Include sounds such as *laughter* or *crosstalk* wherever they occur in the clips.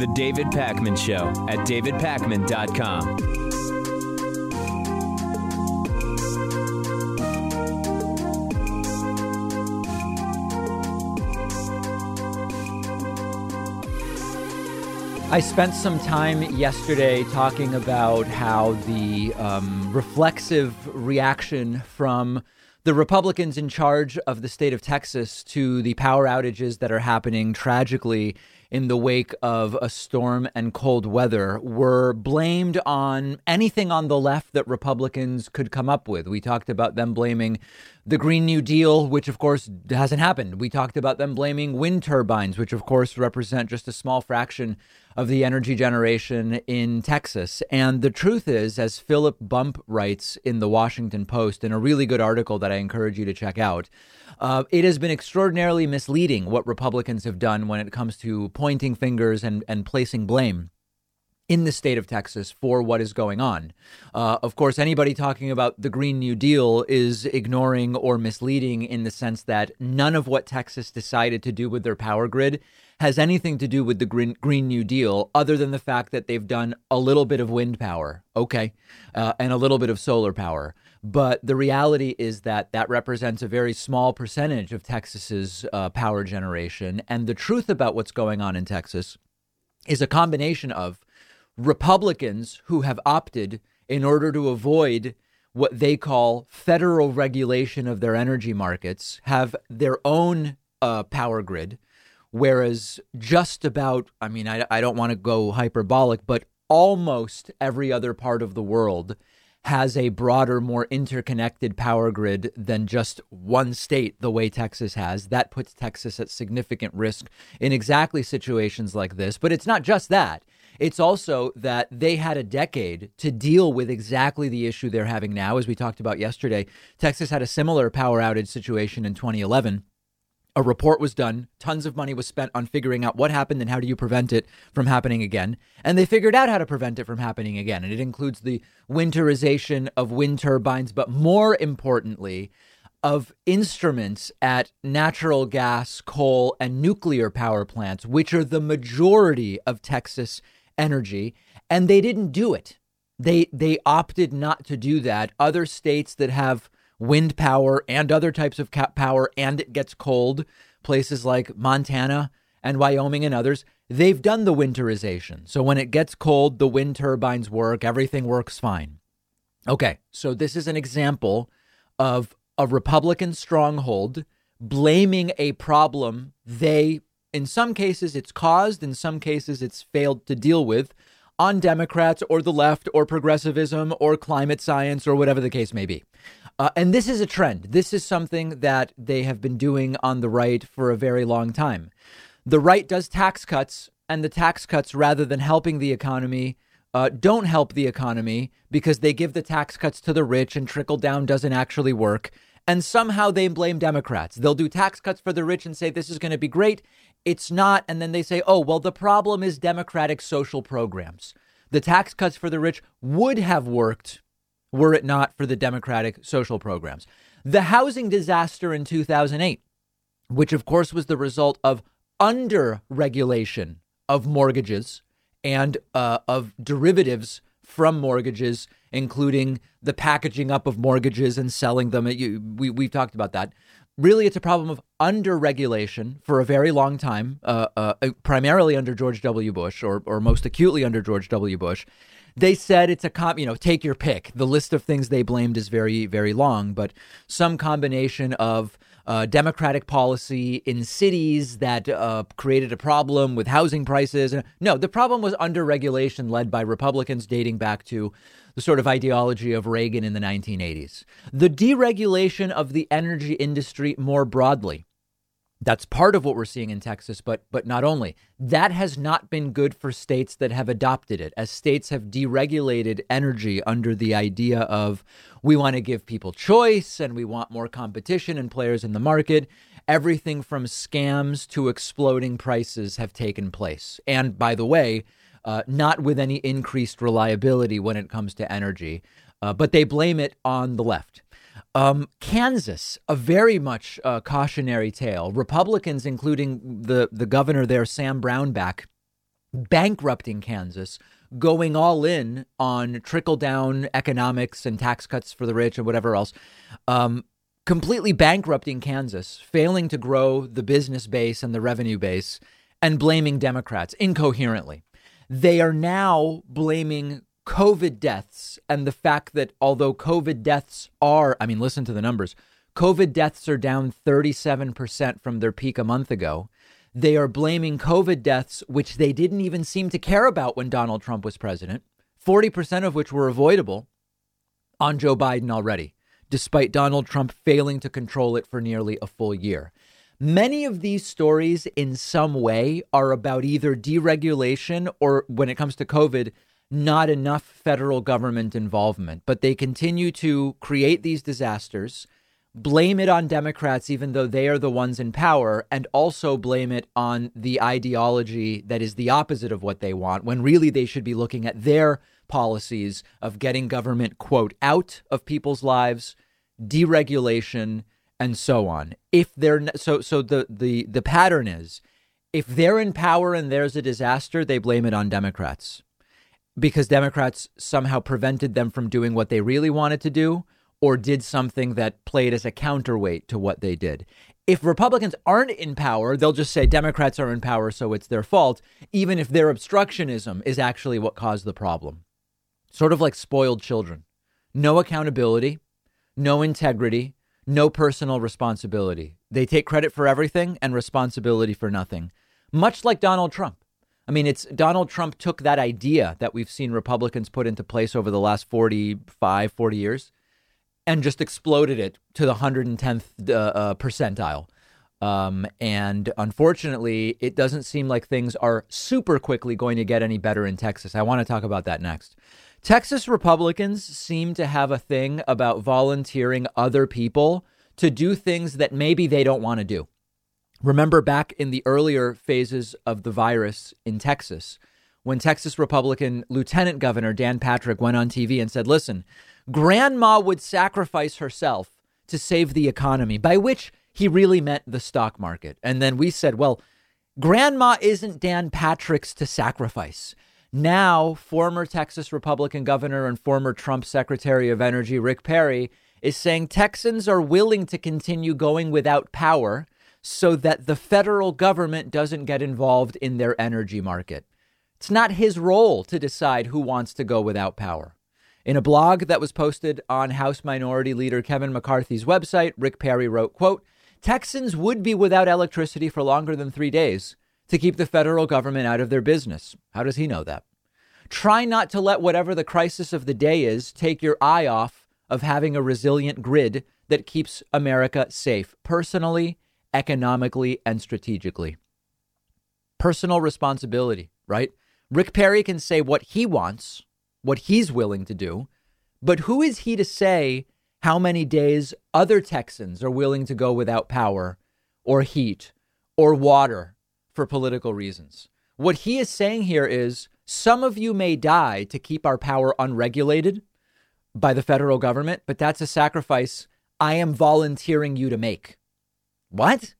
The David Pakman Show at davidpakman.com. I spent some time yesterday talking about how the um, reflexive reaction from the Republicans in charge of the state of Texas to the power outages that are happening tragically in the wake of a storm and cold weather were blamed on anything on the left that Republicans could come up with. We talked about them blaming the Green New Deal, which of course hasn't happened. We talked about them blaming wind turbines, which of course represent just a small fraction of the energy generation in Texas. And the truth is, as Philip Bump writes in the Washington Post in a really good article that I encourage you to check out, uh, it has been extraordinarily misleading what Republicans have done when it comes to pointing fingers and, and placing blame in the state of Texas for what is going on. Uh, of course, anybody talking about the Green New Deal is ignoring or misleading in the sense that none of what Texas decided to do with their power grid has anything to do with the Green, Green New Deal other than the fact that they've done a little bit of wind power, okay, uh, and a little bit of solar power. But the reality is that that represents a very small percentage of Texas's uh, power generation. And the truth about what's going on in Texas is a combination of Republicans who have opted in order to avoid what they call federal regulation of their energy markets, have their own uh, power grid, whereas just about, I mean, I, I don't want to go hyperbolic, but almost every other part of the world has a broader, more interconnected power grid than just one state, the way Texas has. That puts Texas at significant risk in exactly situations like this. But it's not just that. It's also that they had a decade to deal with exactly the issue they're having now. As we talked about yesterday, Texas had a similar power outage situation in 2011 a report was done. Tons of money was spent on figuring out what happened and how do you prevent it from happening again. And they figured out how to prevent it from happening again. And it includes the winterization of wind turbines, but more importantly, of instruments at natural gas, coal, and nuclear power plants, which are the majority of Texas energy. And they didn't do it. They they opted not to do that. Other states that have wind power and other types of cap power and it gets cold, places like Montana and Wyoming and others, they've done the winterization. So when it gets cold, the wind turbines work, everything works fine. Okay, so this is an example of a Republican stronghold blaming a problem they, in some cases, it's caused, in some cases, it's failed to deal with on Democrats or the left or progressivism or climate science or whatever the case may be. Uh, and this is a trend. This is something that they have been doing on the right for a very long time. The right does tax cuts, and the tax cuts, rather than helping the economy, uh, don't help the economy because they give the tax cuts to the rich and trickle down doesn't actually work. And somehow they blame Democrats. They'll do tax cuts for the rich and say this is going to be great. It's not. And then they say, oh, well, the problem is Democratic social programs. The tax cuts for the rich would have worked were it not for the Democratic social programs. The housing disaster in 2008, which of course was the result of under regulation of mortgages and uh, of derivatives from mortgages, including the packaging up of mortgages and selling them. We, we've talked about that. Really, it's a problem of under regulation for a very long time, uh, uh, primarily under George W. Bush, or, or most acutely under George W. Bush. They said it's a you know, take your pick. The list of things they blamed is very, very long, but some combination of uh, democratic policy in cities that uh, created a problem with housing prices. No, the problem was under regulation led by Republicans dating back to the sort of ideology of Reagan in the 1980s. The deregulation of the energy industry more broadly that's part of what we're seeing in Texas, but but not only. That has not been good for states that have adopted it. As states have deregulated energy under the idea of we want to give people choice and we want more competition and players in the market, everything from scams to exploding prices have taken place. And by the way, uh, not with any increased reliability when it comes to energy, uh, but they blame it on the left. Um, Kansas, a very much uh, cautionary tale. Republicans, including the the governor there, Sam Brownback, bankrupting Kansas, going all in on trickle down economics and tax cuts for the rich and whatever else, um, completely bankrupting Kansas, failing to grow the business base and the revenue base, and blaming Democrats incoherently. They are now blaming COVID deaths and the fact that although COVID deaths are, I mean, listen to the numbers, COVID deaths are down 37% from their peak a month ago. They are blaming COVID deaths, which they didn't even seem to care about when Donald Trump was president, 40% of which were avoidable, on Joe Biden already, despite Donald Trump failing to control it for nearly a full year. Many of these stories, in some way, are about either deregulation or, when it comes to COVID, not enough federal government involvement. But they continue to create these disasters blame it on Democrats, even though they are the ones in power, and also blame it on the ideology that is the opposite of what they want, when really they should be looking at their policies of getting government, quote, out of people's lives, deregulation, and so on. If they're so, so the, the, the pattern is if they're in power and there's a disaster, they blame it on Democrats because Democrats somehow prevented them from doing what they really wanted to do or did something that played as a counterweight to what they did. If Republicans aren't in power, they'll just say Democrats are in power, so it's their fault, even if their obstructionism is actually what caused the problem. Sort of like spoiled children. No accountability, no integrity, no personal responsibility. They take credit for everything and responsibility for nothing. Much like Donald Trump. I mean, it's Donald Trump took that idea that we've seen Republicans put into place over the last 45, 40 years and just exploded it to the 110th uh, uh, percentile. Um, and unfortunately, it doesn't seem like things are super quickly going to get any better in Texas. I want to talk about that next. Texas Republicans seem to have a thing about volunteering other people to do things that maybe they don't want to do. Remember back in the earlier phases of the virus in Texas, when Texas Republican Lieutenant Governor Dan Patrick went on TV and said, Listen, grandma would sacrifice herself to save the economy, by which he really meant the stock market. And then we said, well, grandma isn't Dan Patrick's to sacrifice. Now, former Texas Republican governor and former Trump Secretary of Energy Rick Perry is saying Texans are willing to continue going without power so that the federal government doesn't get involved in their energy market. It's not his role to decide who wants to go without power. In a blog that was posted on House Minority Leader Kevin McCarthy's website, Rick Perry wrote, quote, Texans would be without electricity for longer than three days to keep the federal government out of their business. How does he know that? Try not to let whatever the crisis of the day is take your eye off of having a resilient grid that keeps America safe personally, economically, and strategically. Personal responsibility, right? Rick Perry can say what he wants what he's willing to do. But who is he to say how many days other Texans are willing to go without power or heat or water for political reasons? What he is saying here is some of you may die to keep our power unregulated by the federal government, but that's a sacrifice I am volunteering you to make. What?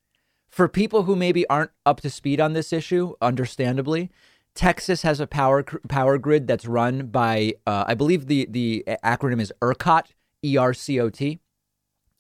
For people who maybe aren't up to speed on this issue, understandably, Texas has a power power grid that's run by, uh, I believe the the acronym is ERCOT, E R C O T,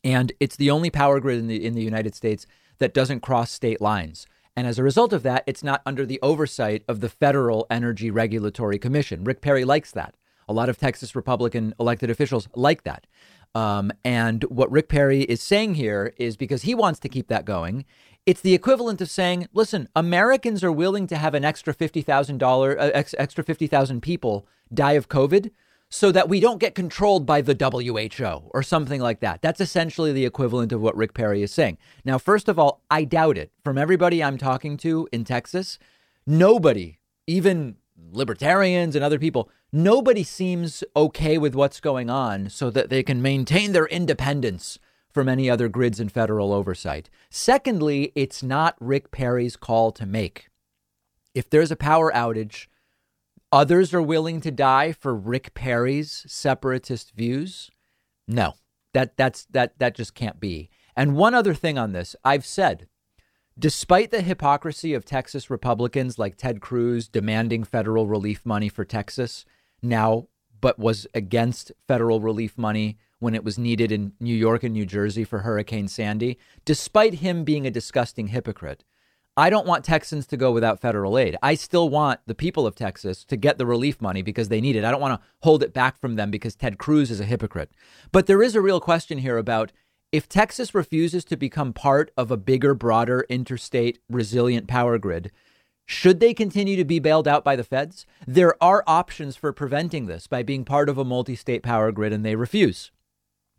and it's the only power grid in the in the United States that doesn't cross state lines. And as a result of that, it's not under the oversight of the Federal Energy Regulatory Commission. Rick Perry likes that. A lot of Texas Republican elected officials like that. Um, and what Rick Perry is saying here is because he wants to keep that going, it's the equivalent of saying, listen, Americans are willing to have an extra $50,000, uh, extra 50,000 people die of COVID so that we don't get controlled by the WHO or something like that. That's essentially the equivalent of what Rick Perry is saying. Now, first of all, I doubt it. From everybody I'm talking to in Texas, nobody, even libertarians and other people, nobody seems okay with what's going on so that they can maintain their independence from any other grids and federal oversight. Secondly, it's not Rick Perry's call to make. If there's a power outage, others are willing to die for Rick Perry's separatist views? No. That that's that that just can't be. And one other thing on this, I've said Despite the hypocrisy of Texas Republicans like Ted Cruz demanding federal relief money for Texas now, but was against federal relief money when it was needed in New York and New Jersey for Hurricane Sandy, despite him being a disgusting hypocrite, I don't want Texans to go without federal aid. I still want the people of Texas to get the relief money because they need it. I don't want to hold it back from them because Ted Cruz is a hypocrite. But there is a real question here about if Texas refuses to become part of a bigger, broader, interstate, resilient power grid, should they continue to be bailed out by the feds? There are options for preventing this by being part of a multi state power grid, and they refuse.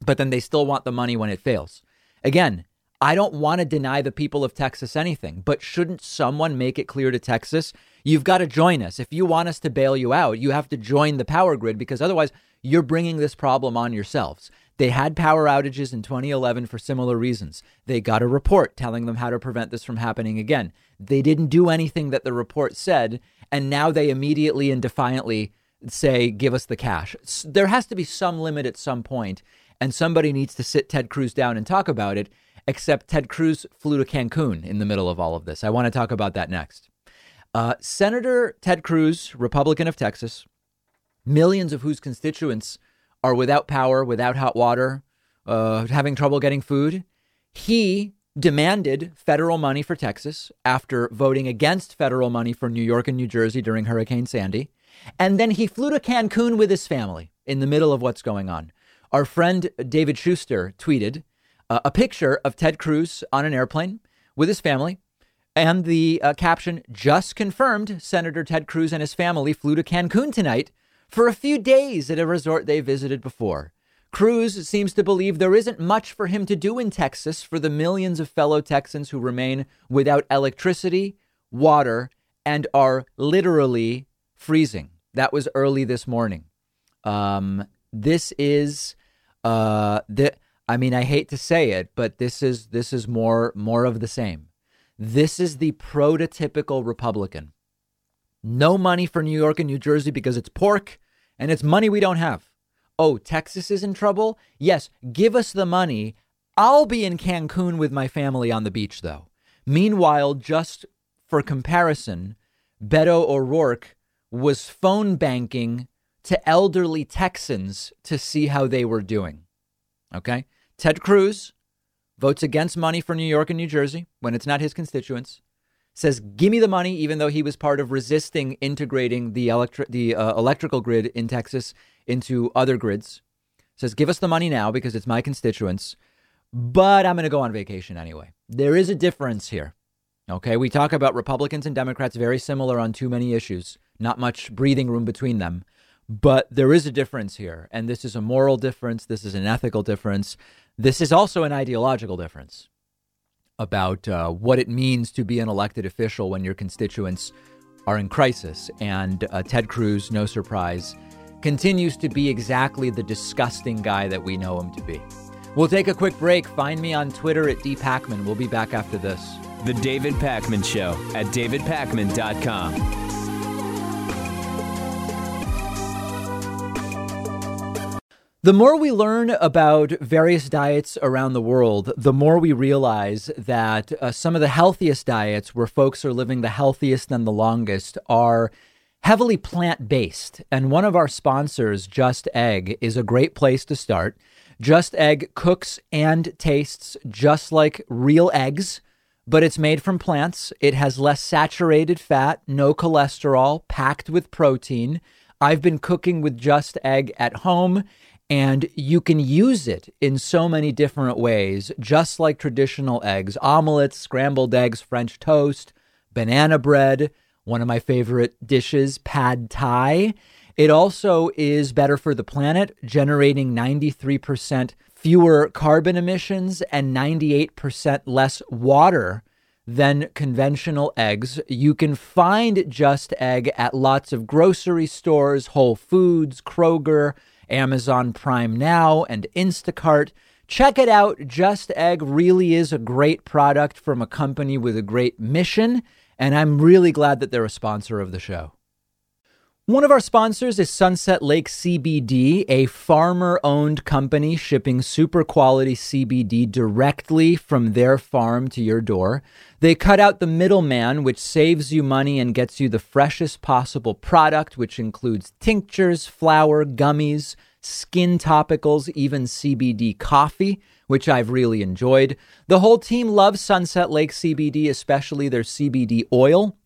But then they still want the money when it fails. Again, I don't want to deny the people of Texas anything, but shouldn't someone make it clear to Texas, you've got to join us. If you want us to bail you out, you have to join the power grid because otherwise you're bringing this problem on yourselves. They had power outages in 2011 for similar reasons. They got a report telling them how to prevent this from happening again. They didn't do anything that the report said, and now they immediately and defiantly say, give us the cash. There has to be some limit at some point, and somebody needs to sit Ted Cruz down and talk about it except Ted Cruz flew to Cancun in the middle of all of this. I want to talk about that next. Uh, Senator Ted Cruz, Republican of Texas, millions of whose constituents are without power, without hot water, uh, having trouble getting food, he demanded federal money for Texas after voting against federal money for New York and New Jersey during Hurricane Sandy. And then he flew to Cancun with his family in the middle of what's going on. Our friend David Shuster tweeted uh, a picture of Ted Cruz on an airplane with his family. And the uh, caption just confirmed Senator Ted Cruz and his family flew to Cancun tonight for a few days at a resort they visited before. Cruz seems to believe there isn't much for him to do in Texas for the millions of fellow Texans who remain without electricity, water, and are literally freezing. That was early this morning. Um, this is uh, the I mean, I hate to say it, but this is this is more more of the same. This is the prototypical Republican. No money for New York and New Jersey because it's pork and it's money we don't have. Oh, Texas is in trouble? Yes, give us the money. I'll be in Cancun with my family on the beach though. Meanwhile, just for comparison, Beto O'Rourke was phone banking to elderly Texans to see how they were doing. Okay? Ted Cruz votes against money for New York and New Jersey when it's not his constituents. Says, "Give me the money," even though he was part of resisting integrating the electric the uh, electrical grid in Texas into other grids. Says, "Give us the money now because it's my constituents." But I'm going to go on vacation anyway. There is a difference here. Okay, we talk about Republicans and Democrats very similar on too many issues. Not much breathing room between them. But there is a difference here. And this is a moral difference. This is an ethical difference. This is also an ideological difference about uh, what it means to be an elected official when your constituents are in crisis. And uh, Ted Cruz, no surprise, continues to be exactly the disgusting guy that we know him to be. We'll take a quick break. Find me on Twitter at dpakman. We'll be back after this. The David Pakman Show at davidpakman.com. The more we learn about various diets around the world, the more we realize that uh, some of the healthiest diets, where folks are living the healthiest and the longest, are heavily plant based. And one of our sponsors, Just Egg, is a great place to start. Just Egg cooks and tastes just like real eggs, but it's made from plants. It has less saturated fat, no cholesterol, packed with protein. I've been cooking with Just Egg at home and you can use it in so many different ways, just like traditional eggs omelets, scrambled eggs, French toast, banana bread, one of my favorite dishes, pad thai. It also is better for the planet, generating 93% fewer carbon emissions and 98% less water than conventional eggs. You can find Just Egg at lots of grocery stores, Whole Foods, Kroger, Amazon Prime Now, and Instacart. Check it out. Just Egg really is a great product from a company with a great mission, and I'm really glad that they're a sponsor of the show. One of our sponsors is Sunset Lake CBD, a farmer owned company shipping super quality CBD directly from their farm to your door. They cut out the middleman, which saves you money and gets you the freshest possible product, which includes tinctures, flower, gummies, skin topicals, even CBD coffee, which I've really enjoyed. The whole team loves Sunset Lake CBD, especially their CBD oil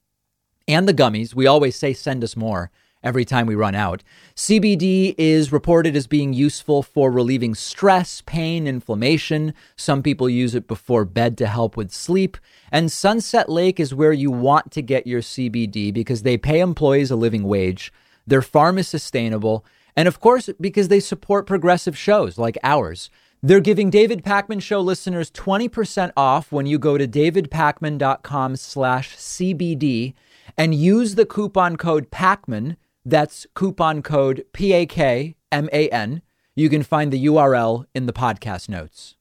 and the gummies. We always say send us more every time we run out. CBD is reported as being useful for relieving stress, pain, inflammation. Some people use it before bed to help with sleep. And Sunset Lake is where you want to get your CBD because they pay employees a living wage. Their farm is sustainable. And of course, because they support progressive shows like ours. They're giving David Pakman Show listeners 20% off when you go to davidpakman.com slash CBD and use the coupon code PAKMAN that's coupon code P A K M A N. You can find the URL in the podcast notes.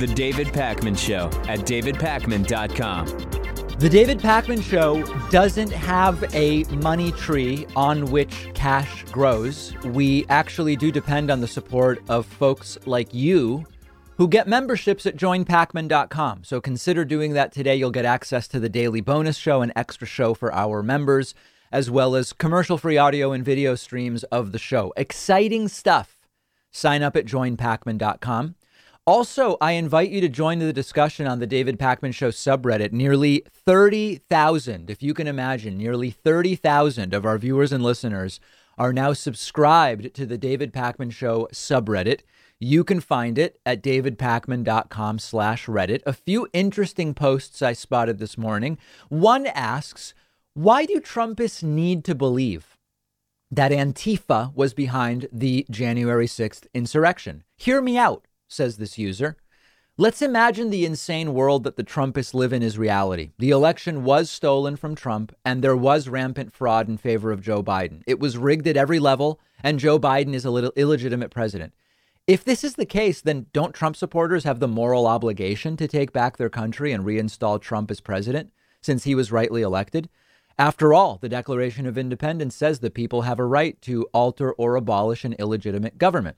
The David Pakman Show at davidpakman.com. The David Pakman Show doesn't have a money tree on which cash grows. We actually do depend on the support of folks like you who get memberships at joinpakman.com. So consider doing that today. You'll get access to the daily bonus show and extra show for our members, as well as commercial free audio and video streams of the show. Exciting stuff. Sign up at joinpakman.com. Also, I invite you to join the discussion on the David Pakman Show subreddit. Nearly 30,000, if you can imagine, nearly 30,000 of our viewers and listeners are now subscribed to the David Pakman Show subreddit. You can find it at davidpakman.com slash Reddit. A few interesting posts I spotted this morning. One asks, why do Trumpists need to believe that Antifa was behind the January 6th insurrection? Hear me out, says this user. Let's imagine the insane world that the Trumpists live in is reality. The election was stolen from Trump, and there was rampant fraud in favor of Joe Biden. It was rigged at every level, and Joe Biden is a little illegitimate president. If this is the case, then don't Trump supporters have the moral obligation to take back their country and reinstall Trump as president since he was rightly elected? After all, the Declaration of Independence says the people have a right to alter or abolish an illegitimate government.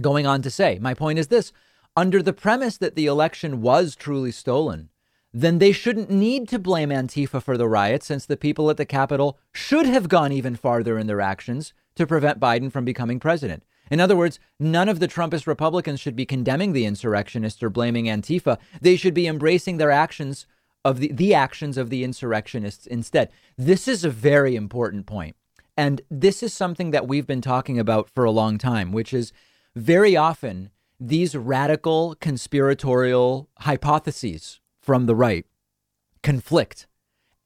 Going on to say, my point is this under the premise that the election was truly stolen, then they shouldn't need to blame Antifa for the riots since the people at the Capitol should have gone even farther in their actions to prevent Biden from becoming president. In other words, none of the Trumpist Republicans should be condemning the insurrectionists or blaming Antifa. They should be embracing their actions of the, the actions of the insurrectionists instead. This is a very important point. And this is something that we've been talking about for a long time, which is very often these radical conspiratorial hypotheses from the right conflict.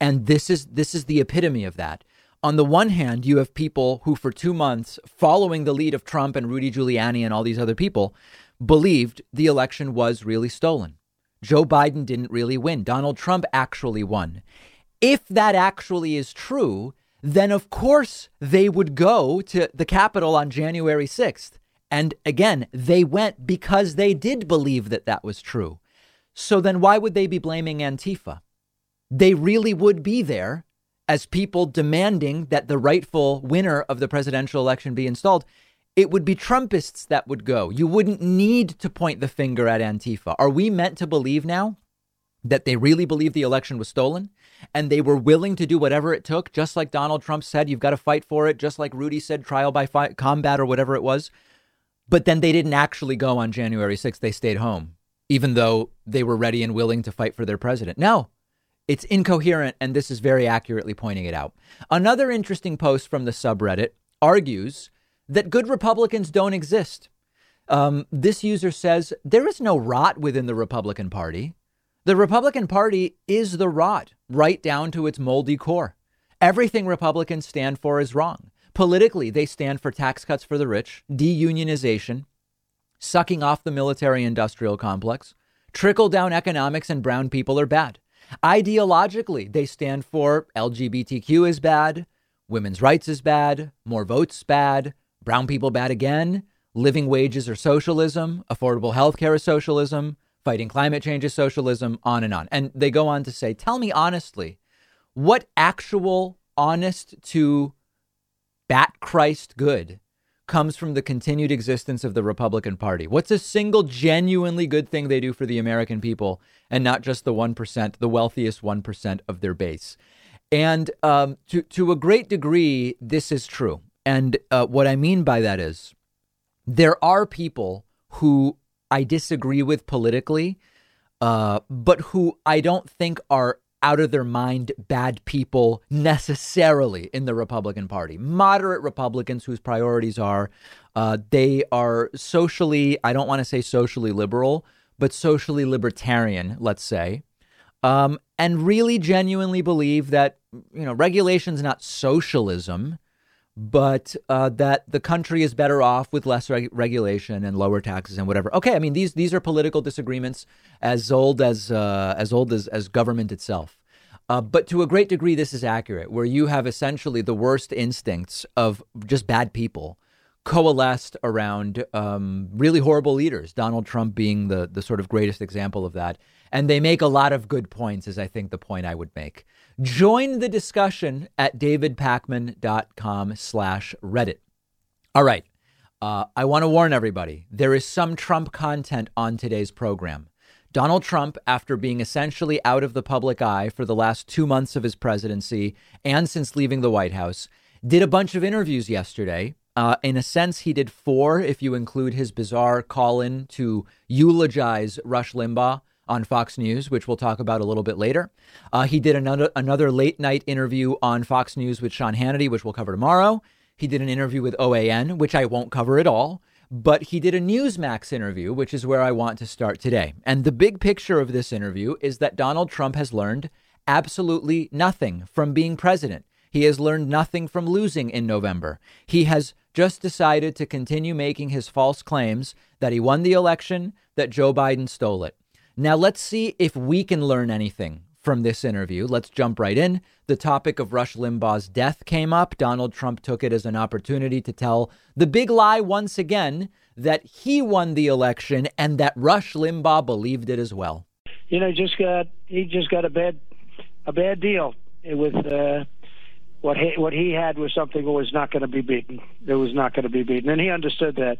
And this is this is the epitome of that on the one hand, you have people who, for two months, following the lead of Trump and Rudy Giuliani and all these other people, believed the election was really stolen. Joe Biden didn't really win. Donald Trump actually won. If that actually is true, then of course they would go to the Capitol on January 6th. And again, they went because they did believe that that was true. So then why would they be blaming Antifa? They really would be there as people demanding that the rightful winner of the presidential election be installed, it would be Trumpists that would go. You wouldn't need to point the finger at Antifa. Are we meant to believe now that they really believe the election was stolen and they were willing to do whatever it took, just like Donald Trump said, you've got to fight for it, just like Rudy said, trial by fight, combat or whatever it was? But then they didn't actually go on January 6th. They stayed home, even though they were ready and willing to fight for their president. No, it's incoherent, and this is very accurately pointing it out. Another interesting post from the subreddit argues that good Republicans don't exist. Um, this user says there is no rot within the Republican Party. The Republican Party is the rot, right down to its moldy core. Everything Republicans stand for is wrong. Politically, they stand for tax cuts for the rich, deunionization, sucking off the military industrial complex, trickle down economics, and brown people are bad. Ideologically, they stand for LGBTQ is bad, women's rights is bad, more votes bad, brown people bad again, living wages are socialism, affordable health care is socialism, fighting climate change is socialism, on and on. And they go on to say, tell me honestly, what actual, honest to bat Christ good comes from the continued existence of the Republican Party? What's a single genuinely good thing they do for the American people and not just the 1%, the wealthiest 1% of their base? And um, to, to a great degree, this is true. And uh, what I mean by that is there are people who I disagree with politically, uh, but who I don't think are out of their mind bad people necessarily in the Republican Party. Moderate Republicans whose priorities are uh, they are socially, I don't want to say socially liberal, but socially libertarian, let's say, um, and really genuinely believe that you know regulation's not socialism but uh, that the country is better off with less reg- regulation and lower taxes and whatever. Okay, I mean these these are political disagreements as old as uh, as old as as government itself. Uh, but to a great degree, this is accurate, where you have essentially the worst instincts of just bad people coalesced around um, really horrible leaders. Donald Trump being the the sort of greatest example of that, and they make a lot of good points. Is I think the point I would make. Join the discussion at davidpakman.com slash Reddit. All right. Uh, I want to warn everybody there is some Trump content on today's program. Donald Trump, after being essentially out of the public eye for the last two months of his presidency and since leaving the White House, did a bunch of interviews yesterday. Uh, in a sense, he did four, if you include his bizarre call in to eulogize Rush Limbaugh on Fox News, which we'll talk about a little bit later. Uh, he did another another late night interview on Fox News with Sean Hannity, which we'll cover tomorrow. He did an interview with OAN, which I won't cover at all. But he did a Newsmax interview, which is where I want to start today. And the big picture of this interview is that Donald Trump has learned absolutely nothing from being president. He has learned nothing from losing in November. He has just decided to continue making his false claims that he won the election, that Joe Biden stole it. Now, let's see if we can learn anything from this interview. Let's jump right in. The topic of Rush Limbaugh's death came up. Donald Trump took it as an opportunity to tell the big lie once again that he won the election and that Rush Limbaugh believed it as well. You know, just got he just got a bad a bad deal with uh, what he, what he had was something that was not going to be beaten. It was not going to be beaten, and he understood that.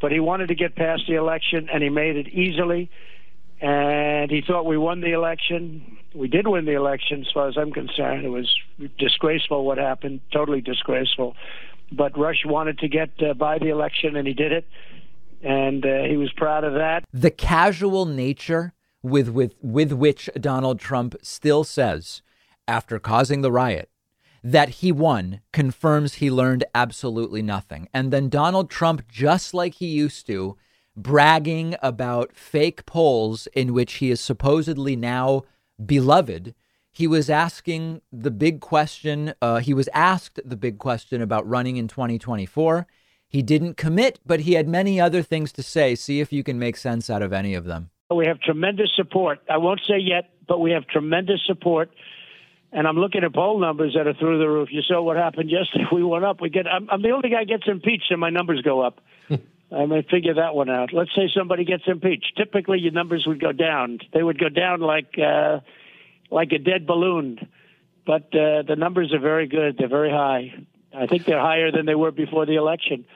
But he wanted to get past the election, and he made it easily and he thought we won the election. We did win the election, as far as I'm concerned. It was disgraceful what happened, totally disgraceful. But Rush wanted to get uh, by the election, and he did it, and uh, he was proud of that. The casual nature with with with which Donald Trump still says, after causing the riot, that he won confirms he learned absolutely nothing. And then Donald Trump, just like he used to, bragging about fake polls in which he is supposedly now beloved. He was asking the big question. Uh, he was asked the big question about running in 2024. He didn't commit, but he had many other things to say. See if you can make sense out of any of them. We have tremendous support. I won't say yet, but we have tremendous support. And I'm looking at poll numbers that are through the roof. You saw what happened yesterday. *laughs* We went up. We get. I'm, I'm the only guy gets impeached, and my numbers go up. I may figure that one out. Let's say somebody gets impeached. Typically, your numbers would go down. They would go down like uh, like a dead balloon. But uh, the numbers are very good. They're very high. I think they're higher than they were before the election,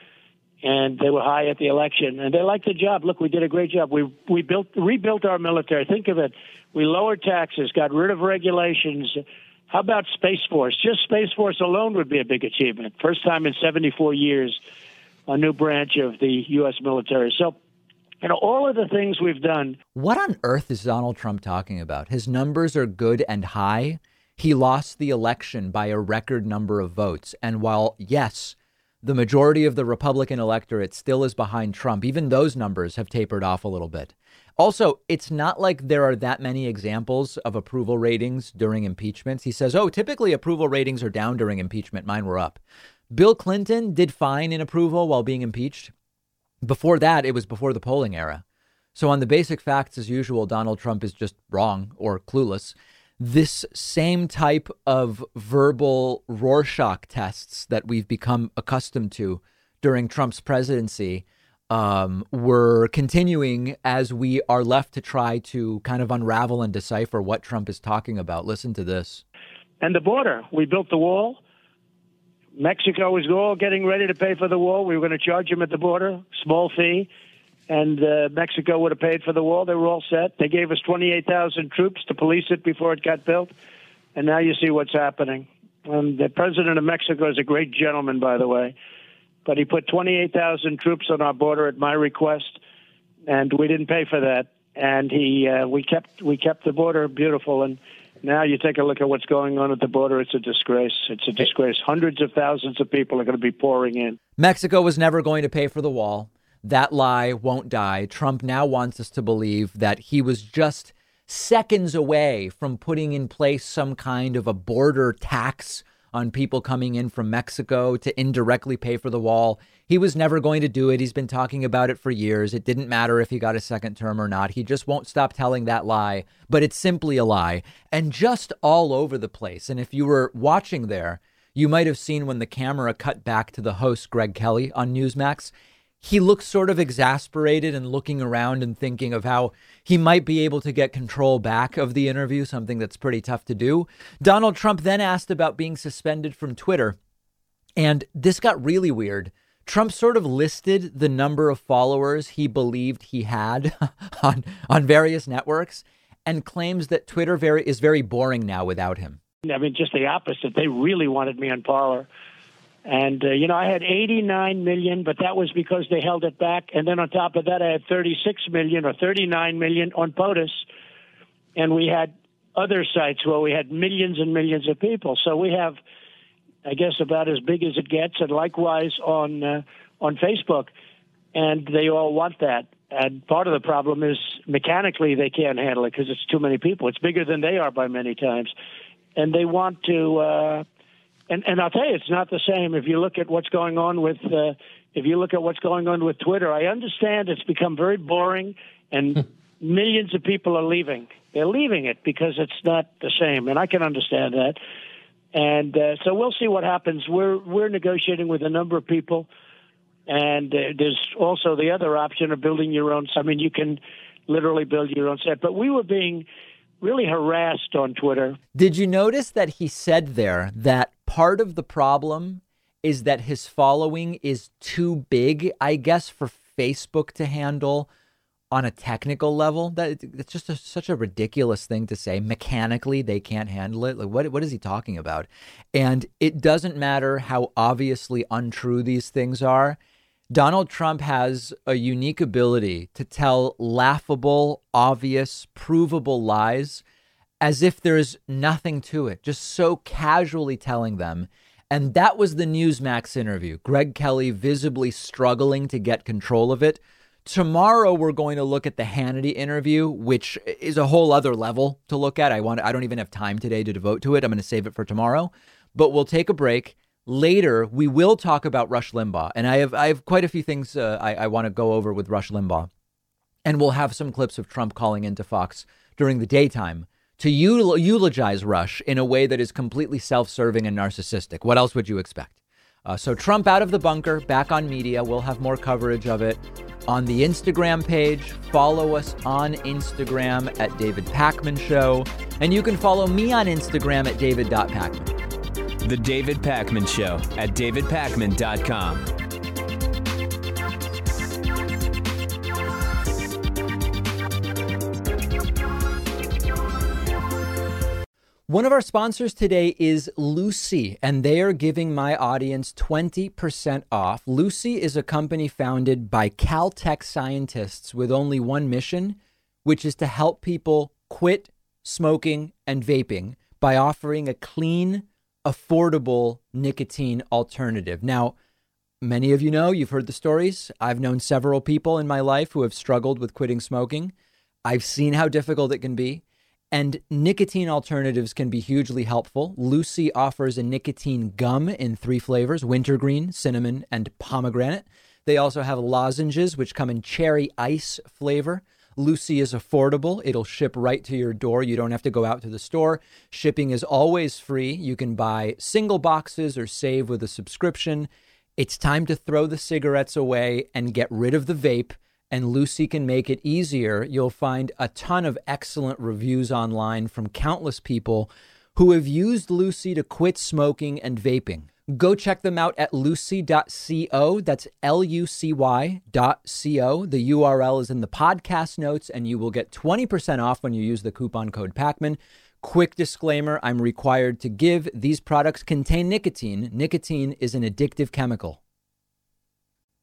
and they were high at the election. And they like the job. Look, we did a great job. We we built rebuilt our military. Think of it. We lowered taxes, got rid of regulations. How about Space Force? Just Space Force alone would be a big achievement. First time in 74 years a new branch of the U.S. military. So, you know, all of the things we've done. What on earth is Donald Trump talking about? His numbers are good and high. He lost the election by a record number of votes. And while, yes, the majority of the Republican electorate still is behind Trump, even those numbers have tapered off a little bit. Also, it's not like there are that many examples of approval ratings during impeachments. He says, oh, typically approval ratings are down during impeachment. Mine were up. Bill Clinton did fine in approval while being impeached. Before that, it was before the polling era. So, on the basic facts, as usual, Donald Trump is just wrong or clueless. This same type of verbal Rorschach tests that we've become accustomed to during Trump's presidency um, we're continuing as we are left to try to kind of unravel and decipher what Trump is talking about. Listen to this. And the border. We built the wall. Mexico was all getting ready to pay for the wall. We were going to charge them at the border, small fee, and uh, Mexico would have paid for the wall. They were all set. They gave us 28,000 troops to police it before it got built. And now you see what's happening. The president of Mexico is a great gentleman, by the way but he put 28,000 troops on our border at my request, and we didn't pay for that. And he, uh, we kept we kept the border beautiful. And now you take a look at what's going on at the border. It's a disgrace. It's a disgrace. Hundreds of thousands of people are going to be pouring in. Mexico was never going to pay for the wall. That lie won't die. Trump now wants us to believe that he was just seconds away from putting in place some kind of a border tax on people coming in from Mexico to indirectly pay for the wall. He was never going to do it. He's been talking about it for years. It didn't matter if he got a second term or not. He just won't stop telling that lie, but it's simply a lie and just all over the place. And if you were watching there, you might have seen when the camera cut back to the host, Greg Kelly, on Newsmax he looks sort of exasperated and looking around and thinking of how he might be able to get control back of the interview, something that's pretty tough to do. Donald Trump then asked about being suspended from Twitter. And this got really weird. Trump sort of listed the number of followers he believed he had *laughs* on, on various networks and claims that Twitter very, is very boring now without him. I mean, just the opposite. They really wanted me on Parler. And, uh, you know, I had 89 million, but that was because they held it back. And then on top of that, I had 36 million or 39 million on POTUS. And we had other sites where we had millions and millions of people. So we have, I guess, about as big as it gets. And likewise on, uh, on Facebook. And they all want that. And part of the problem is mechanically they can't handle it because it's too many people. It's bigger than they are by many times. And they want to, uh, and and I'll tell you, it's not the same. If you look at what's going on with, uh, if you look at what's going on with Twitter, I understand it's become very boring, and millions of people are leaving. They're leaving it because it's not the same, and I can understand that. And uh, so we'll see what happens. We're we're negotiating with a number of people, and uh, there's also the other option of building your own. I mean, you can literally build your own set, but we were being really harassed on Twitter. Did you notice that he said there that part of the problem is that his following is too big, I guess, for Facebook to handle on a technical level? That it's just a, such a ridiculous thing to say. Mechanically, they can't handle it. Like, what what is he talking about? And it doesn't matter how obviously untrue these things are. Donald Trump has a unique ability to tell laughable, obvious, provable lies as if there's nothing to it, just so casually telling them. And that was the Newsmax interview. Greg Kelly visibly struggling to get control of it. Tomorrow we're going to look at the Hannity interview, which is a whole other level to look at. I want I don't even have time today to devote to it. I'm going to save it for tomorrow. But we'll take a break Later, we will talk about Rush Limbaugh, and I have I have quite a few things uh, I, I want to go over with Rush Limbaugh, and we'll have some clips of Trump calling into Fox during the daytime to eulogize Rush in a way that is completely self-serving and narcissistic. What else would you expect? Uh, so Trump out of the bunker, back on media. We'll have more coverage of it on the Instagram page. Follow us on Instagram at David Pakman Show, and you can follow me on Instagram at David.Pakman. The David Pakman Show at davidpakman.com. One of our sponsors today is Lucy, and they are giving my audience 20% off. Lucy is a company founded by Caltech scientists with only one mission, which is to help people quit smoking and vaping by offering a clean, affordable nicotine alternative. Now, many of you know, you've heard the stories. I've known several people in my life who have struggled with quitting smoking. I've seen how difficult it can be. And nicotine alternatives can be hugely helpful. Lucy offers a nicotine gum in three flavors wintergreen, cinnamon, and pomegranate. They also have lozenges, which come in cherry ice flavor. Lucy is affordable. It'll ship right to your door. You don't have to go out to the store. Shipping is always free. You can buy single boxes or save with a subscription. It's time to throw the cigarettes away and get rid of the vape, and Lucy can make it easier. You'll find a ton of excellent reviews online from countless people who have used Lucy to quit smoking and vaping. Go check them out at lucy.co. That's L U C Y dot co. The URL is in the podcast notes, and you will get 20% off when you use the coupon code PAKMAN. Quick disclaimer I'm required to give these products contain nicotine. Nicotine is an addictive chemical.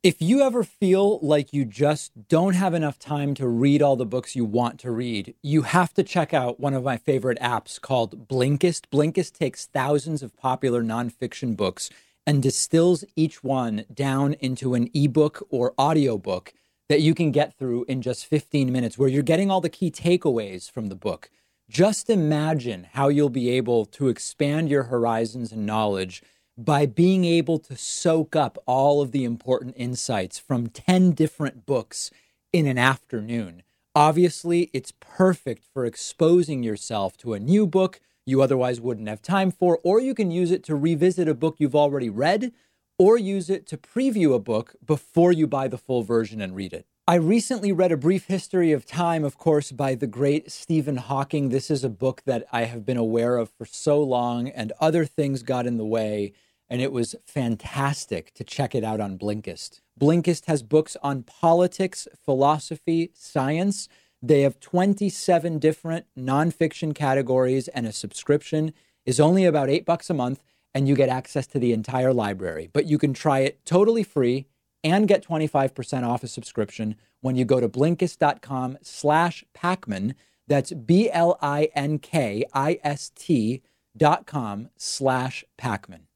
If you ever feel like you just don't have enough time to read all the books you want to read, you have to check out one of my favorite apps called Blinkist. Blinkist takes thousands of popular nonfiction books and distills each one down into an ebook or audiobook that you can get through in just 15 minutes, where you're getting all the key takeaways from the book. Just imagine how you'll be able to expand your horizons and knowledge by being able to soak up all of the important insights from 10 different books in an afternoon. Obviously, it's perfect for exposing yourself to a new book you otherwise wouldn't have time for, or you can use it to revisit a book you've already read, or use it to preview a book before you buy the full version and read it. I recently read A Brief History of Time, of course, by the great Stephen Hawking. This is a book that I have been aware of for so long, and other things got in the way, and it was fantastic to check it out on Blinkist. Blinkist has books on politics, philosophy, science. They have 27 different nonfiction categories, and a subscription is only about eight bucks a month, and you get access to the entire library. But you can try it totally free and get 25% off a subscription when you go to Blinkist.com slash Pakman. That's B-L-I-N-K-I-S-T dot com slash Pakman.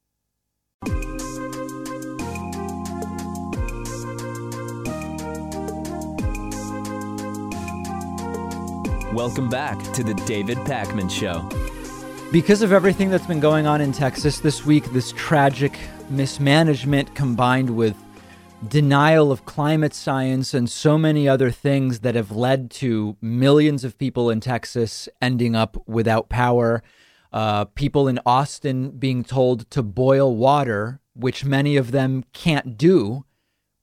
Welcome back to the David Pakman Show. Because of everything that's been going on in Texas this week, this tragic mismanagement combined with denial of climate science and so many other things that have led to millions of people in Texas ending up without power. Uh, people in Austin being told to boil water, which many of them can't do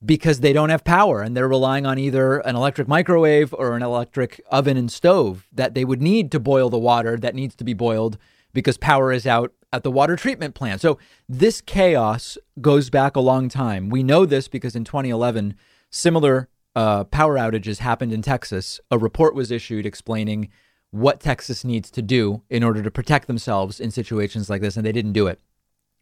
because they don't have power and they're relying on either an electric microwave or an electric oven and stove that they would need to boil the water that needs to be boiled because power is out at the water treatment plant. So this chaos goes back a long time. We know this because in 2011, similar uh, power outages happened in Texas. A report was issued explaining what Texas needs to do in order to protect themselves in situations like this, and they didn't do it.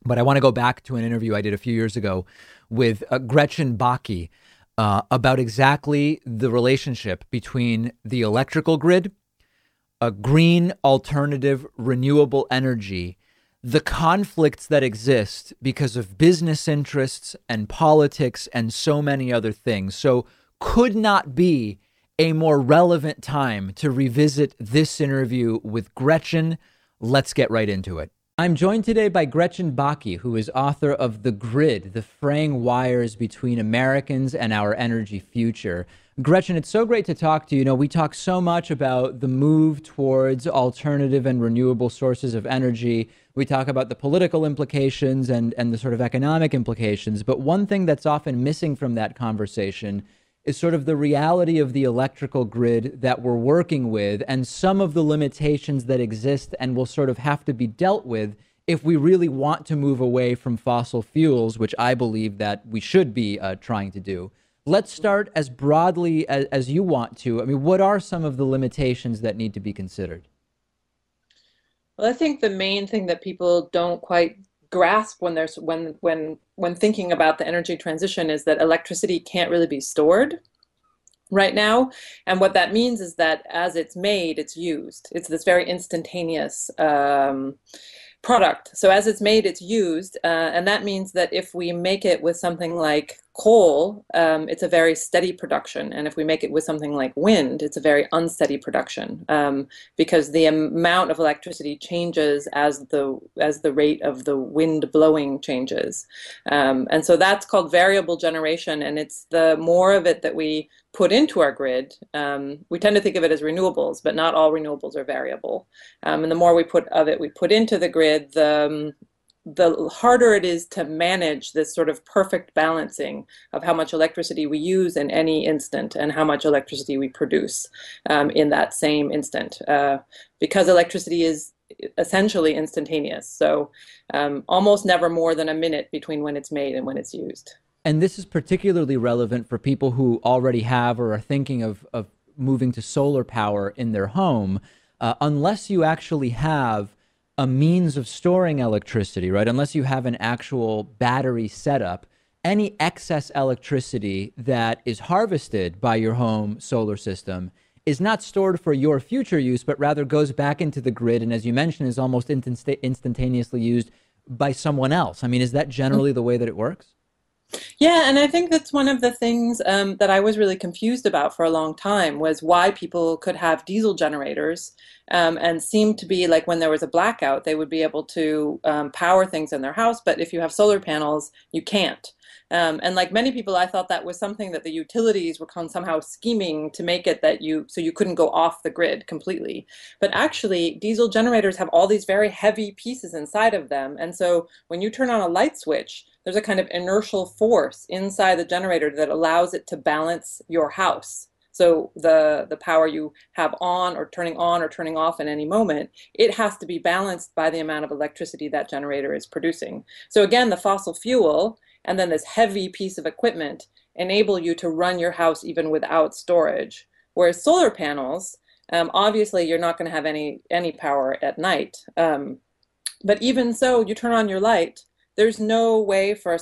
But I want to go back to an interview I did a few years ago with uh, Gretchen Bakke uh, about exactly the relationship between the electrical grid, a green alternative renewable energy, the conflicts that exist because of business interests and politics and so many other things. So, could not be a more relevant time to revisit this interview with Gretchen. Let's get right into it. I'm joined today by Gretchen Bakke, who is author of The Grid, the fraying wires between Americans and our energy future. Gretchen, it's so great to talk to you. You know, we talk so much about the move towards alternative and renewable sources of energy. We talk about the political implications and, and the sort of economic implications. But one thing that's often missing from that conversation is sort of the reality of the electrical grid that we're working with and some of the limitations that exist and will sort of have to be dealt with if we really want to move away from fossil fuels, which I believe that we should be uh, trying to do. Let's start as broadly as, as you want to. I mean, what are some of the limitations that need to be considered? Well, I think the main thing that people don't quite grasp when there's when when when thinking about the energy transition is that electricity can't really be stored right now and what that means is that as it's made it's used it's this very instantaneous um, product. So as it's made, it's used, uh, and that means that if we make it with something like coal, um, it's a very steady production, and if we make it with something like wind, it's a very unsteady production um, because the amount of electricity changes as the as the rate of the wind blowing changes, um, and so that's called variable generation, and it's the more of it that we put into our grid, um, we tend to think of it as renewables, but not all renewables are variable. Um, and the more we put of it we put into the grid, the um, the harder it is to manage this sort of perfect balancing of how much electricity we use in any instant and how much electricity we produce um, in that same instant. Uh, because electricity is essentially instantaneous. So um, almost never more than a minute between when it's made and when it's used. And this is particularly relevant for people who already have or are thinking of, of moving to solar power in their home. Uh, unless you actually have a means of storing electricity, right? Unless you have an actual battery setup, any excess electricity that is harvested by your home solar system is not stored for your future use, but rather goes back into the grid. And as you mentioned, is almost insta- instantaneously used by someone else. I mean, is that generally mm. the way that it works? Yeah, and I think that's one of the things um, that I was really confused about for a long time was why people could have diesel generators um, and seemed to be like when there was a blackout, they would be able to um, power things in their house, but if you have solar panels, you can't. Um, and like many people, I thought that was something that the utilities were somehow scheming to make it that you so you couldn't go off the grid completely. But actually, diesel generators have all these very heavy pieces inside of them, and so when you turn on a light switch, there's a kind of inertial force inside the generator that allows it to balance your house. So the the power you have on or turning on or turning off at any moment, it has to be balanced by the amount of electricity that generator is producing. So again, the fossil fuel and then this heavy piece of equipment enable you to run your house even without storage. Whereas solar panels, um, obviously, you're not going to have any any power at night. Um, but even so, you turn on your light. There's no way for a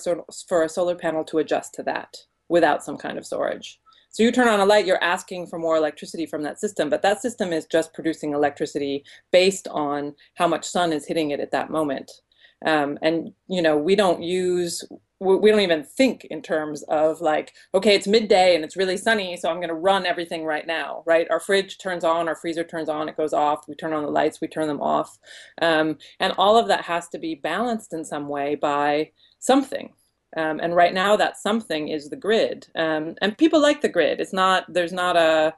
for a solar panel to adjust to that without some kind of storage. So you turn on a light, you're asking for more electricity from that system, but that system is just producing electricity based on how much sun is hitting it at that moment. Um, and you know, we don't use we don't even think in terms of like okay it's midday and it's really sunny so i'm going to run everything right now right? Our fridge turns on our freezer turns on it goes off we turn on the lights we turn them off. Um, and all of that has to be balanced in some way by something. Um, and right now that something is the grid. Um, and people like the grid. It's not there's not a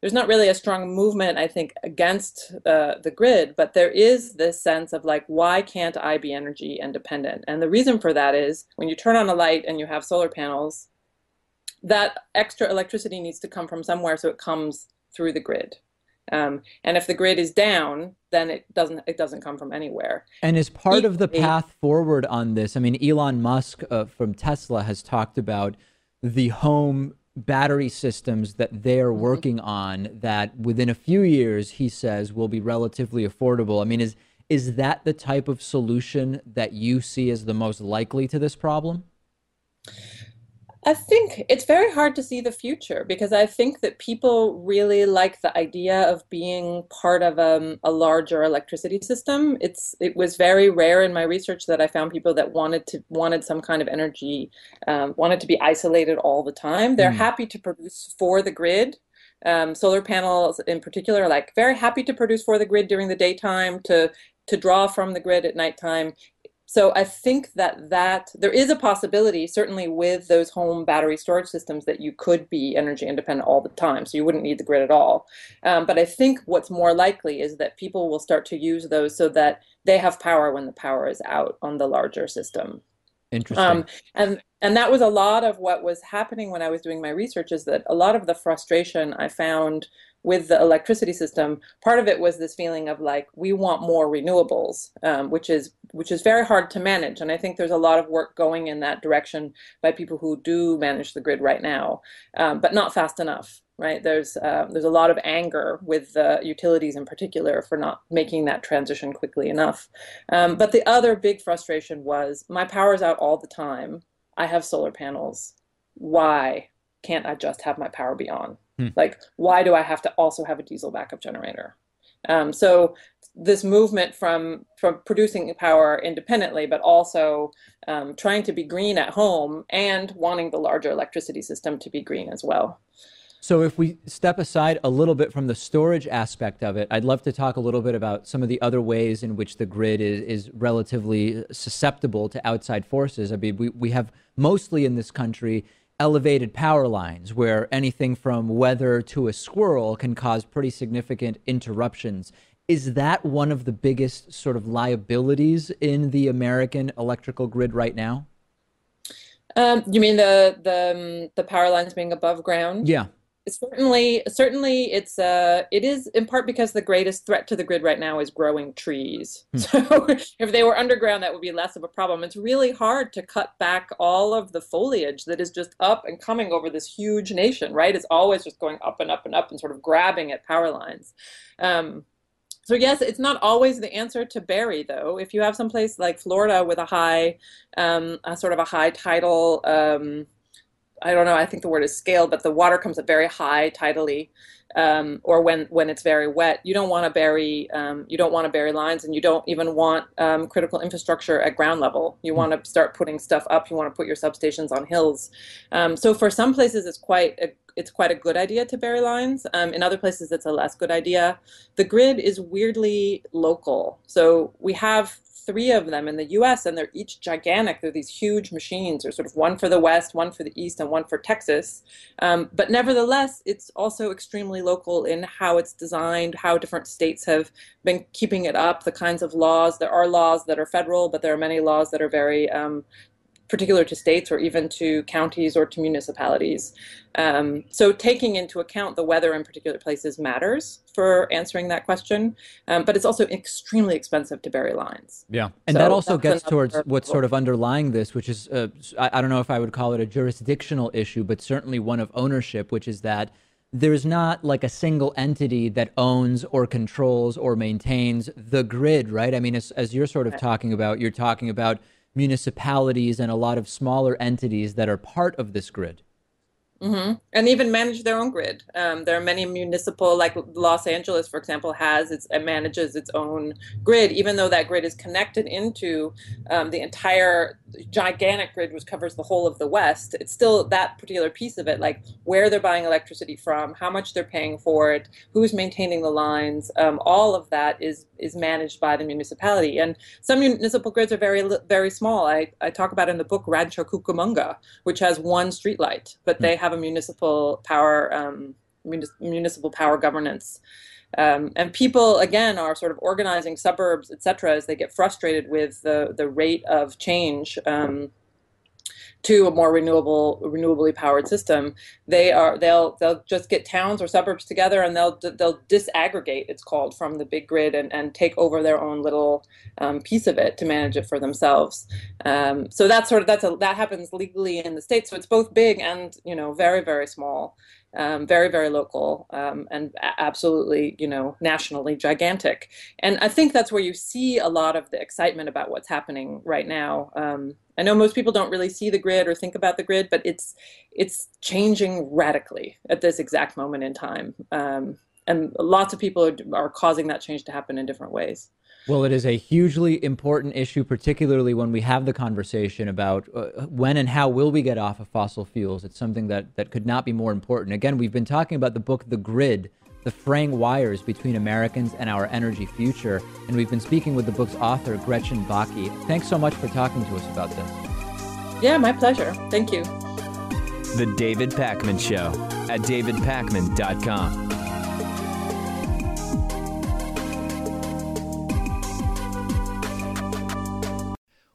there's not really a strong movement, I think, against uh, the grid, but there is this sense of like, why can't I be energy independent? And the reason for that is when you turn on a light and you have solar panels, that extra electricity needs to come from somewhere, so it comes through the grid. Um, and if the grid is down, then it doesn't it doesn't come from anywhere. And as part of the path forward on this, I mean, Elon Musk uh, from Tesla has talked about the home battery systems that they're mm-hmm. working on that within a few years he says will be relatively affordable. I mean is is that the type of solution that you see as the most likely to this problem? I think it's very hard to see the future because I think that people really like the idea of being part of um, a larger electricity system. It's it was very rare in my research that I found people that wanted to wanted some kind of energy, um, wanted to be isolated all the time. They're mm. happy to produce for the grid. Um, solar panels, in particular, are like very happy to produce for the grid during the daytime to to draw from the grid at nighttime so I think that that there is a possibility, certainly with those home battery storage systems, that you could be energy independent all the time. So you wouldn't need the grid at all. Um, but I think what's more likely is that people will start to use those so that they have power when the power is out on the larger system. Interesting. Um, and and that was a lot of what was happening when I was doing my research. Is that a lot of the frustration I found with the electricity system, part of it was this feeling of like we want more renewables, um, which is which is very hard to manage. And I think there's a lot of work going in that direction by people who do manage the grid right now, um, but not fast enough. Right? There's uh, there's a lot of anger with the utilities in particular for not making that transition quickly enough. Um, but the other big frustration was my power's out all the time. I have solar panels. Why can't I just have my power be on? Hmm. Like, why do I have to also have a diesel backup generator? Um, so this movement from from producing power independently, but also um, trying to be green at home and wanting the larger electricity system to be green as well. So, if we step aside a little bit from the storage aspect of it, I'd love to talk a little bit about some of the other ways in which the grid is, is relatively susceptible to outside forces. I mean, we, we have mostly in this country elevated power lines where anything from weather to a squirrel can cause pretty significant interruptions Is that one of the biggest sort of liabilities in the American electrical grid right now? Um, you mean the the um, the power lines being above ground? Yeah. Certainly, certainly, it's uh, it is in part because the greatest threat to the grid right now is growing trees. Hmm. So, *laughs* if they were underground, that would be less of a problem. It's really hard to cut back all of the foliage that is just up and coming over this huge nation. Right? It's always just going up and up and up and sort of grabbing at power lines. Um, so yes, it's not always the answer to bury though. If you have some place like Florida with a high, um, a sort of a high tidal, um, I don't know, I think the word is scale, but the water comes up very high tidally, um, or when when it's very wet, you don't want to bury um, you don't want to bury lines, and you don't even want um, critical infrastructure at ground level. You want to start putting stuff up. You want to put your substations on hills. Um, so for some places, it's quite a it's quite a good idea to bury lines. Um, in other places, it's a less good idea. The grid is weirdly local. So we have three of them in the US, and they're each gigantic. They're these huge machines. There's sort of one for the West, one for the East, and one for Texas. Um, but nevertheless, it's also extremely local in how it's designed, how different states have been keeping it up, the kinds of laws. There are laws that are federal, but there are many laws that are very um, particular to states or even to counties or to municipalities. Um, so taking into account the weather in particular places matters for answering that question, um, but it's also extremely expensive to bury lines. Yeah, and so that also gets towards what's sort of underlying this, which is uh, I, I don't know if I would call it a jurisdictional issue, but certainly one of ownership, which is that there's not like a single entity that owns or controls or maintains the grid, right? I mean, as, as you're sort of talking about, you're talking about municipalities and a lot of smaller entities that are part of this grid. Mm-hmm. And even manage their own grid. Um, there are many municipal, like Los Angeles, for example, has its it manages its own grid, even though that grid is connected into um, the entire gigantic grid, which covers the whole of the West. It's still that particular piece of it, like where they're buying electricity from, how much they're paying for it, who's maintaining the lines. Um, all of that is is managed by the municipality. And some municipal grids are very very small. I, I talk about in the book Rancho Cucamonga, which has one streetlight, but they have a municipal power um, municipal power governance. Um, and people again are sort of organizing suburbs, et cetera, as they get frustrated with the the rate of change um, to a more renewable renewably powered system they are they'll they'll just get towns or suburbs together and they'll they'll disaggregate it's called from the big grid and, and take over their own little um, piece of it to manage it for themselves. Um, so that's sort of that's a that happens legally in the states. So it's both big and you know very very small um, very very local um, and absolutely you know nationally gigantic. And i think that's where you see a lot of the excitement about what's happening right now um, i know most people don't really see the grid or think about the grid but it's it's changing radically at this exact moment in time um, and lots of people are, are causing that change to happen in different ways well, it is a hugely important issue, particularly when we have the conversation about uh, when and how will we get off of fossil fuels. It's something that, that could not be more important. Again, we've been talking about the book The Grid, the fraying wires between Americans and our energy future. And we've been speaking with the book's author, Gretchen Bakke. Thanks so much for talking to us about this. Yeah, my pleasure. Thank you. The David Pakman Show at davidpakman.com.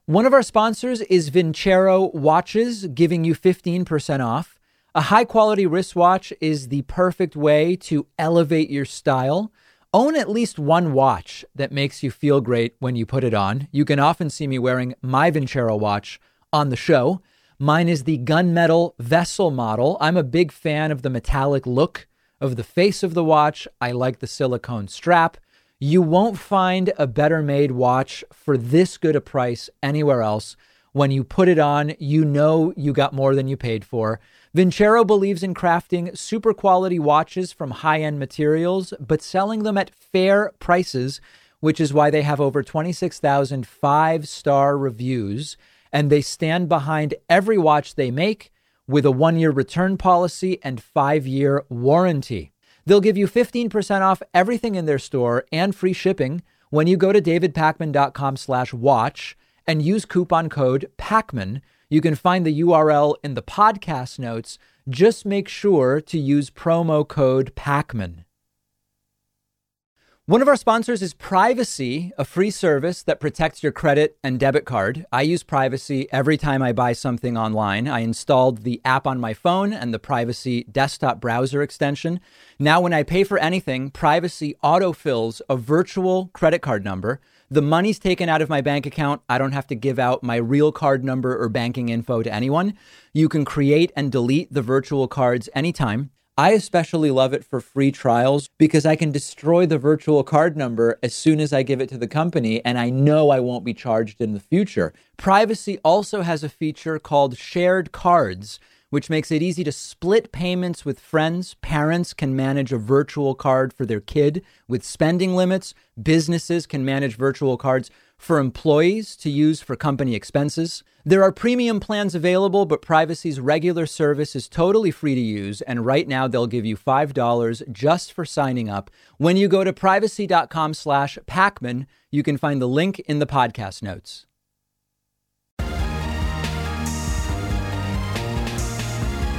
One of our sponsors is Vincero Watches, giving you 15% off. A high quality wristwatch is the perfect way to elevate your style. Own at least one watch that makes you feel great when you put it on. You can often see me wearing my Vincero watch on the show. Mine is the gunmetal vessel model. I'm a big fan of the metallic look of the face of the watch. I like the silicone strap. You won't find a better made watch for this good a price anywhere else. When you put it on, you know you got more than you paid for. Vincero believes in crafting super quality watches from high end materials, but selling them at fair prices, which is why they have over 26,000 five star reviews. And they stand behind every watch they make with a one year return policy and five year warranty. They'll give you 15% off everything in their store and free shipping when you go to davidpakman.com slash watch and use coupon code PAKMAN. You can find the URL in the podcast notes. Just make sure to use promo code PAKMAN. One of our sponsors is Privacy, a free service that protects your credit and debit card. I use Privacy every time I buy something online. I installed the app on my phone and the Privacy desktop browser extension. Now, when I pay for anything, Privacy autofills a virtual credit card number. The money's taken out of my bank account. I don't have to give out my real card number or banking info to anyone. You can create and delete the virtual cards anytime. I especially love it for free trials because I can destroy the virtual card number as soon as I give it to the company and I know I won't be charged in the future. Privacy also has a feature called shared cards, which makes it easy to split payments with friends. Parents can manage a virtual card for their kid with spending limits. Businesses can manage virtual cards for employees to use for company expenses. There are premium plans available, but Privacy's regular service is totally free to use. And right now, they'll give you $5 just for signing up. When you go to privacy.com slash Pakman, you can find the link in the podcast notes.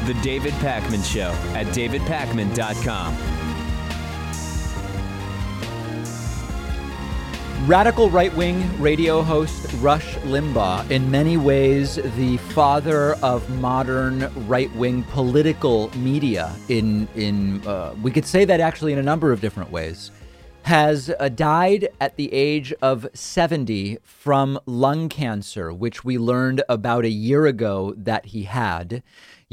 The David Pakman Show at davidpakman.com. Radical right wing radio host Rush Limbaugh, in many ways the father of modern right wing political media, in, in uh, we could say that actually in a number of different ways, has uh, died at the age of 70 from lung cancer, which we learned about a year ago that he had.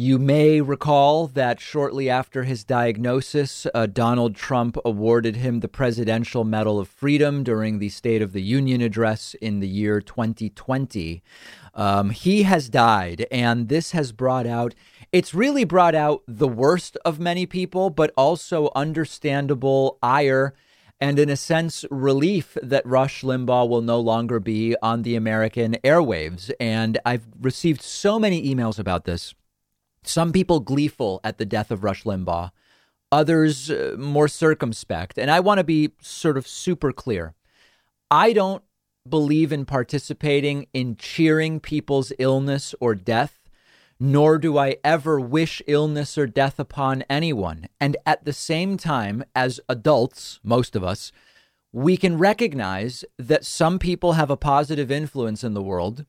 You may recall that shortly after his diagnosis, uh, Donald Trump awarded him the Presidential Medal of Freedom during the State of the Union address in the year 2020. Um, he has died, and this has brought out, it's really brought out the worst of many people, but also understandable ire and, in a sense, relief that Rush Limbaugh will no longer be on the American airwaves. And I've received so many emails about this some people gleeful at the death of Rush Limbaugh, others uh, more circumspect. And I want to be sort of super clear. I don't believe in participating in cheering people's illness or death, nor do I ever wish illness or death upon anyone. And at the same time, as adults, most of us, we can recognize that some people have a positive influence in the world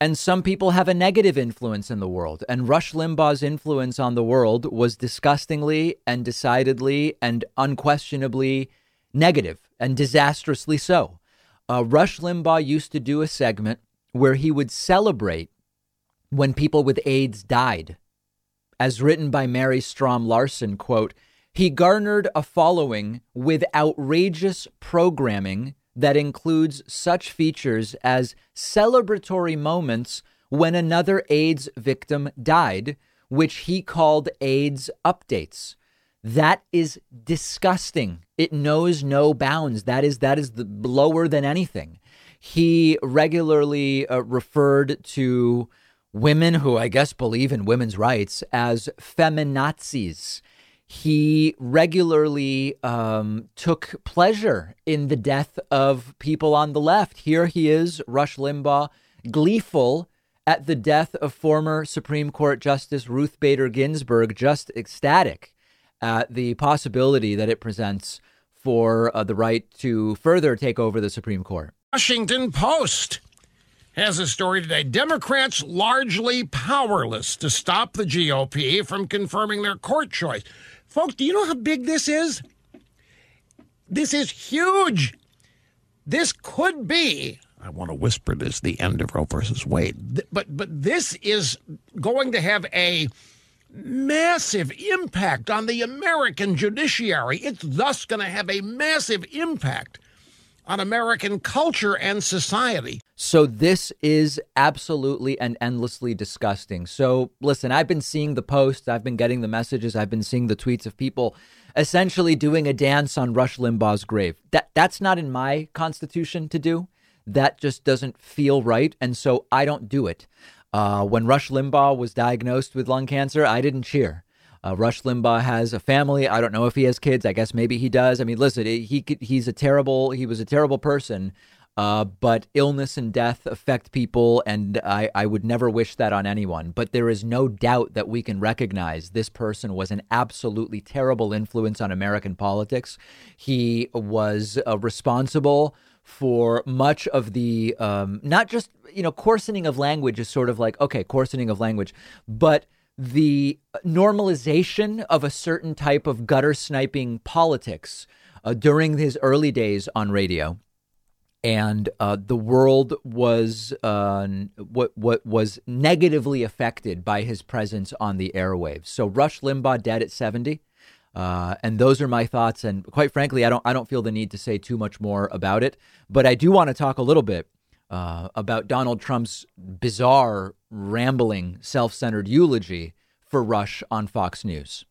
and some people have a negative influence in the world. And Rush Limbaugh's influence on the world was disgustingly and decidedly and unquestionably negative and disastrously so. Uh, Rush Limbaugh used to do a segment where he would celebrate when people with AIDS died. As written by Mary Strom Larson, quote, he garnered a following with outrageous programming that includes such features as celebratory moments when another AIDS victim died, which he called AIDS updates. That is disgusting. It knows no bounds. That is that is the lower than anything. He regularly uh, referred to women who I guess believe in women's rights as feminazis he regularly um, took pleasure in the death of people on the left. Here he is, Rush Limbaugh, gleeful at the death of former Supreme Court Justice Ruth Bader Ginsburg, just ecstatic at the possibility that it presents for uh, the right to further take over the Supreme Court. Washington Post has a story today. Democrats largely powerless to stop the GOP from confirming their court choice. Folks, do you know how big this is? This is huge. This could be, I want to whisper this, the end of Roe versus Wade. But but this is going to have a massive impact on the American judiciary. It's thus going to have a massive impact on American culture and society. So, this is absolutely and endlessly disgusting. So, listen, I've been seeing the posts, I've been getting the messages, I've been seeing the tweets of people essentially doing a dance on Rush Limbaugh's grave. That, that's not in my constitution to do. That just doesn't feel right. And so I don't do it. Uh, when Rush Limbaugh was diagnosed with lung cancer, I didn't cheer. Uh, Rush Limbaugh has a family. I don't know if he has kids. I guess maybe he does. I mean, listen, he he's a terrible he was a terrible person. Uh, but illness and death affect people, and I, I would never wish that on anyone. But there is no doubt that we can recognize this person was an absolutely terrible influence on American politics. He was uh, responsible for much of the, um, not just, you know, coarsening of language is sort of like, okay, coarsening of language, but the normalization of a certain type of gutter sniping politics uh, during his early days on radio and uh, the world was uh, what what was negatively affected by his presence on the airwaves. So Rush Limbaugh dead at seventy, uh, and those are my thoughts. And quite frankly, I don't I don't feel the need to say too much more about it. But I do want to talk a little bit uh, about Donald Trump's bizarre, rambling, self-centered eulogy for Rush on Fox News.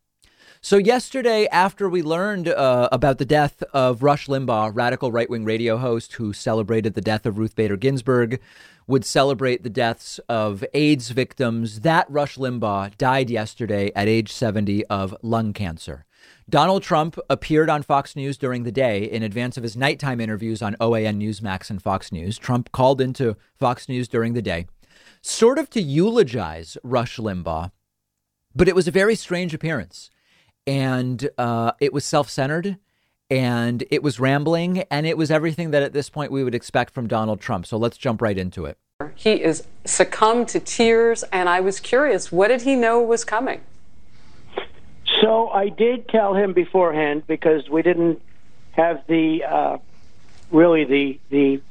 So, yesterday, after we learned uh, about the death of Rush Limbaugh, radical right wing radio host who celebrated the death of Ruth Bader Ginsburg, would celebrate the deaths of AIDS victims, that Rush Limbaugh died yesterday at age 70 of lung cancer. Donald Trump appeared on Fox News during the day in advance of his nighttime interviews on OAN Newsmax and Fox News. Trump called into Fox News during the day, sort of to eulogize Rush Limbaugh, but it was a very strange appearance and uh, it was self centered and it was rambling and it was everything that at this point we would expect from Donald Trump. So let's jump right into it. He is succumbed to tears, and I was curious, what did he know was coming? I did tell him beforehand because we didn't have the uh, really the the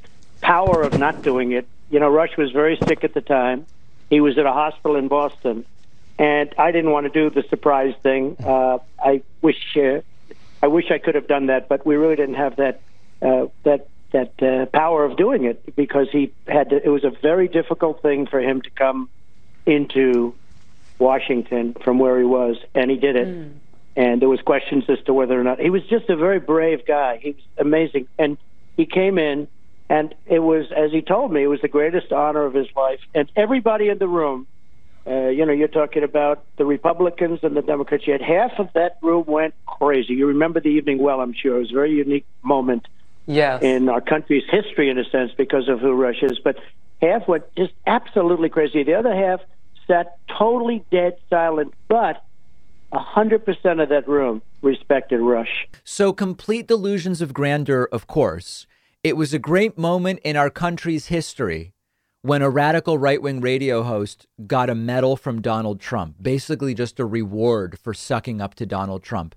power of not doing it. You know, Rush was very sick at the time. He was at a hospital in Boston, and I didn't want to do the surprise thing. Uh, I wish uh, I wish I could have done that, but we really didn't have that uh, that that uh, power of doing it because he had to, it was a very difficult thing for him to come into Washington from where he was, and he did it. Mm. And there was questions as to whether or not he was just a very brave guy. He was amazing, and he came in, and it was as he told me, it was the greatest honor of his life. And everybody in the room uh, you know, you're talking about the Republicans and the Democrats. You had half of that room went crazy. You remember the evening well, I'm sure. It was a very unique moment yes. in our country's history, in a sense, because of who Rush is. But half went just absolutely crazy. The other half sat totally dead silent, but 100% of that room respected Rush. So, complete delusions of grandeur, of course. It was a great moment in our country's history when a radical right wing radio host got a medal from Donald Trump, basically just a reward for sucking up to Donald Trump.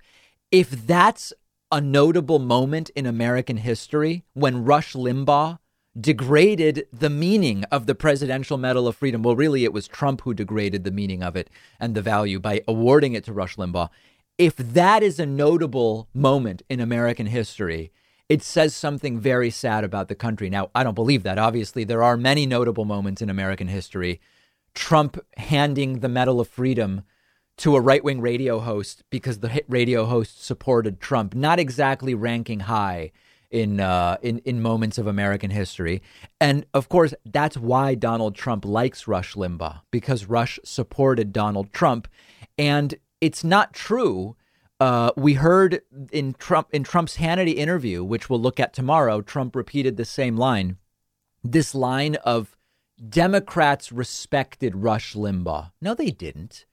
If that's a notable moment in American history when Rush Limbaugh degraded the meaning of the Presidential Medal of Freedom, well, really, it was Trump who degraded the meaning of it and the value by awarding it to Rush Limbaugh. If that is a notable moment in American history, it says something very sad about the country. Now, I don't believe that. Obviously, there are many notable moments in American history. Trump handing the Medal of Freedom to a right wing radio host because the radio host supported Trump, not exactly ranking high in uh, in in moments of American history. And of course, that's why Donald Trump likes Rush Limbaugh because Rush supported Donald Trump, and it's not true uh, we heard in Trump in Trump's Hannity interview, which we'll look at tomorrow, Trump repeated the same line. This line of Democrats respected Rush Limbaugh. No, they didn't.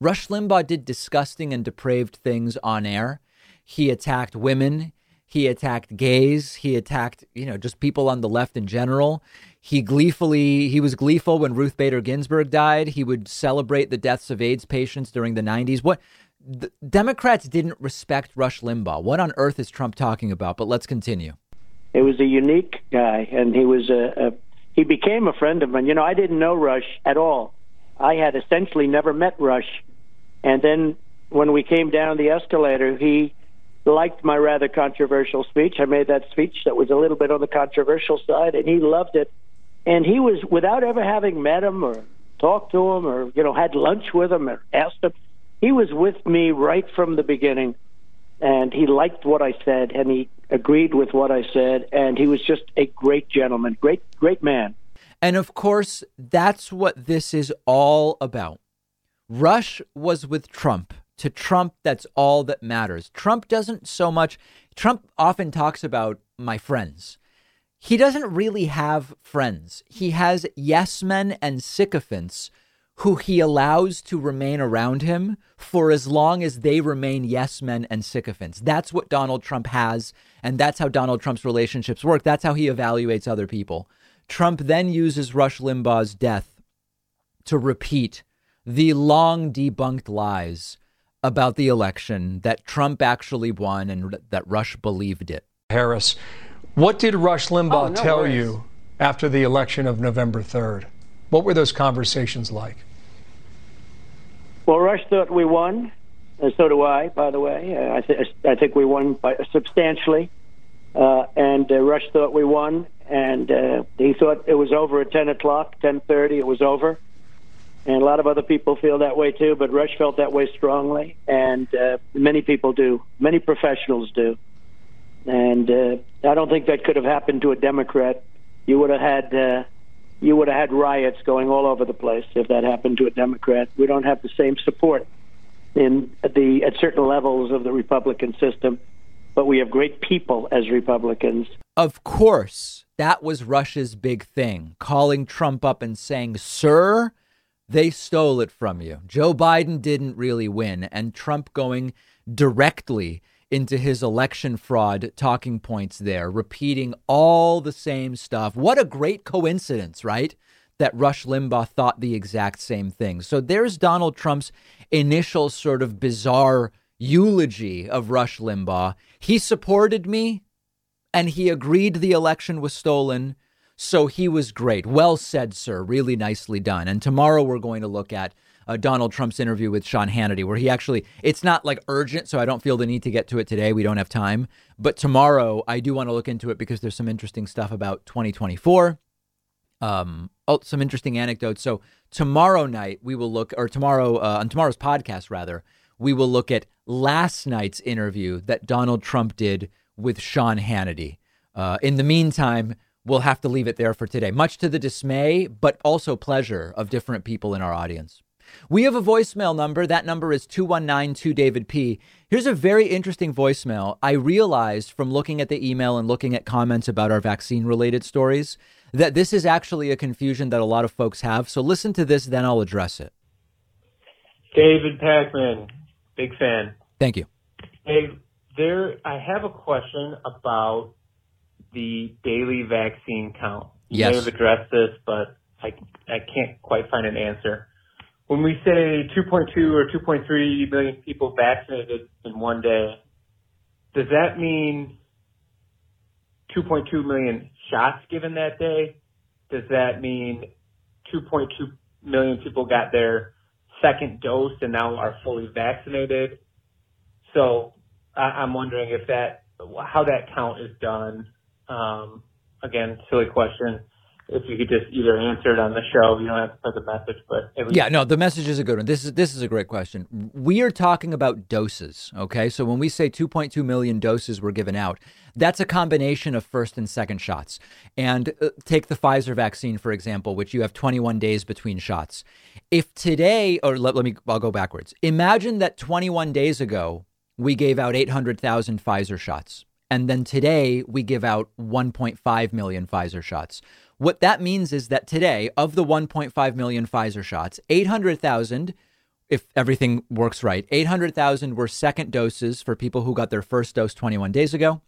Rush Limbaugh did disgusting and depraved things on air. He attacked women. He attacked gays. He attacked, you know, just people on the left in general. He gleefully, he was gleeful when Ruth Bader Ginsburg died. He would celebrate the deaths of AIDS patients during the 90s. What the Democrats didn't respect Rush Limbaugh. What on earth is Trump talking about? But let's continue. It was a unique guy, and he was a, a he became a friend of mine. You know, I didn't know Rush at all. I had essentially never met Rush, and then when we came down the escalator, he liked my rather controversial speech. I made that speech that was a little bit on the controversial side, and he loved it. And he was, without ever having met him or talked to him or you know had lunch with him or asked him, he was with me right from the beginning, and he liked what I said, and he agreed with what I said, and he was just a great gentleman, great, great man. And of course, that's what this is all about. Rush was with Trump. To Trump, that's all that matters. Trump doesn't so much, Trump often talks about my friends. he doesn't really have friends. He has yes men and sycophants who he allows to remain around him for as long as they remain yes men and sycophants. That's what Donald Trump has, and that's how Donald Trump's relationships work. That's how he evaluates other people. Trump then uses Rush Limbaugh's death to repeat the long debunked lies about the election that Trump actually won and that Rush believed it. Harris, what did Rush Limbaugh Oh, no tell worries. you after the election of November 3rd? What were those conversations like? Well, Rush thought we won, and so do I. By the way, uh, I, th- I think we won by substantially, uh, and uh, Rush thought we won, and uh, he thought it was over at ten o'clock, ten thirty. It was over, and a lot of other people feel that way too. But Rush felt that way strongly, and uh, many people do. Many professionals do, and uh, I don't think that could have happened to a Democrat. You would have had. Uh, you would have had riots going all over the place if that happened to a Democrat. We don't have the same support in the at certain levels of the Republican system, but we have great people as Republicans. Of course, that was Rush's big thing, calling Trump up and saying, Sir, they stole it from you. Joe Biden didn't really win, and Trump going directly into his election fraud talking points there, repeating all the same stuff. What a great coincidence, right? That Rush Limbaugh thought the exact same thing. So there's Donald Trump's initial sort of bizarre eulogy of Rush Limbaugh. He supported me and he agreed the election was stolen. So he was great. Well said, sir. Really nicely done. And tomorrow we're going to look at uh, Donald Trump's interview with Sean Hannity, where he actually, it's not like urgent, so I don't feel the need to get to it today. We don't have time. But tomorrow I do want to look into it because there's some interesting stuff about 2024. Um, oh, some interesting anecdotes. So tomorrow night we will look, or tomorrow, uh, on tomorrow's podcast, rather, we will look at last night's interview that Donald Trump did with Sean Hannity. Uh, in the meantime, we'll have to leave it there for today, much to the dismay, but also pleasure of different people in our audience. We have a voicemail number. That number is 2192 David P. Here's a very interesting voicemail. I realized from looking at the email and looking at comments about our vaccine related stories that this is actually a confusion that a lot of folks have. So listen to this, then I'll address it. David Pakman, big fan. Thank you. Hey, there. I have a question about the daily vaccine count. You Yes. may have addressed this, but I I can't quite find an answer. When we say 2.2 or 2.3 million people vaccinated in one day, does that mean 2.2 million shots given that day? Does that mean 2.2 million people got their second dose and now are fully vaccinated? So I, I'm wondering if that, how that count is done. Um, again, silly question. If you could just either answer it on the show, you don't have to put the message, but least Yeah, no, the message is a good one. This is this is a great question. We are talking about doses, okay? So when we say 2.2 million doses were given out, that's a combination of first and second shots. And uh, take the Pfizer vaccine for example, which you have 21 days between shots. If today or let, let me I'll go backwards. Imagine that 21 days ago we gave out 800,000 Pfizer shots. And then today we give out 1.5 million Pfizer shots. What that means is that today, of the 1.5 million Pfizer shots, 800,000, if everything works right, 800,000 were second doses for people who got their first dose 21 days ago.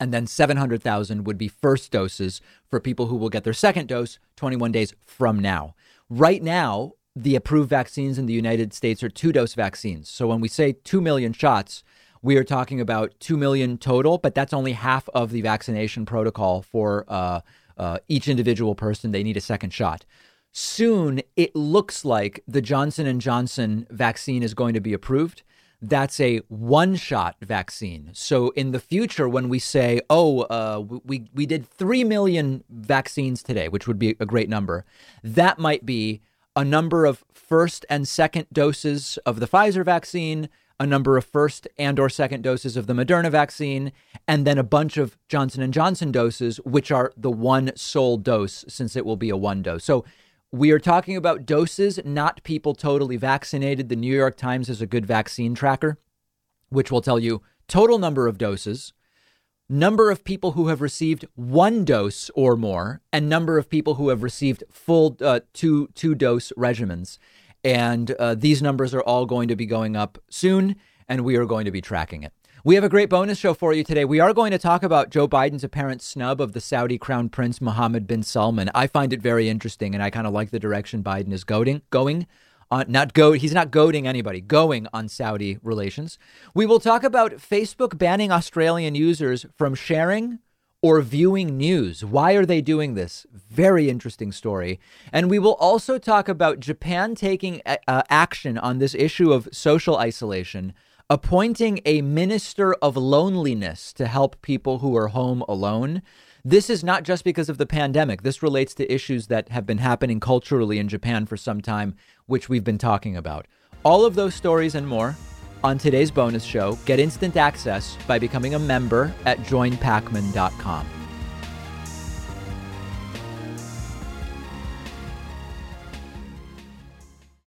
And then 700,000 would be first doses for people who will get their second dose 21 days from now. Right now, the approved vaccines in the United States are two dose vaccines. So when we say 2 million shots, we are talking about 2 million total, but that's only half of the vaccination protocol for uh, uh, each individual person. They need a second shot. Soon, it looks like the Johnson Johnson vaccine is going to be approved. That's a one-shot vaccine. So in the future, when we say, "Oh, uh, we we did three million vaccines today," which would be a great number, that might be a number of first and second doses of the Pfizer vaccine, a number of first and or second doses of the Moderna vaccine, and then a bunch of Johnson and Johnson doses, which are the one sole dose, since it will be a one dose. So we are talking about doses, not people totally vaccinated. The New York Times is a good vaccine tracker, which will tell you total number of doses, number of people who have received one dose or more, and number of people who have received full uh, two two dose regimens. And uh, these numbers are all going to be going up soon, and we are going to be tracking it. We have a great bonus show for you today. We are going to talk about Joe Biden's apparent snub of the Saudi Crown Prince Mohammed bin Salman. I find it very interesting, and I kind of like the direction Biden is going. Going, on, not go. He's not goading anybody. Going on Saudi relations. We will talk about Facebook banning Australian users from sharing or viewing news. Why are they doing this? Very interesting story. And we will also talk about Japan taking uh, action on this issue of social isolation, appointing a minister of loneliness to help people who are home alone. This is not just because of the pandemic. This relates to issues that have been happening culturally in Japan for some time, which we've been talking about. All of those stories and more on today's bonus show. Get instant access by becoming a member at joinpakman.com.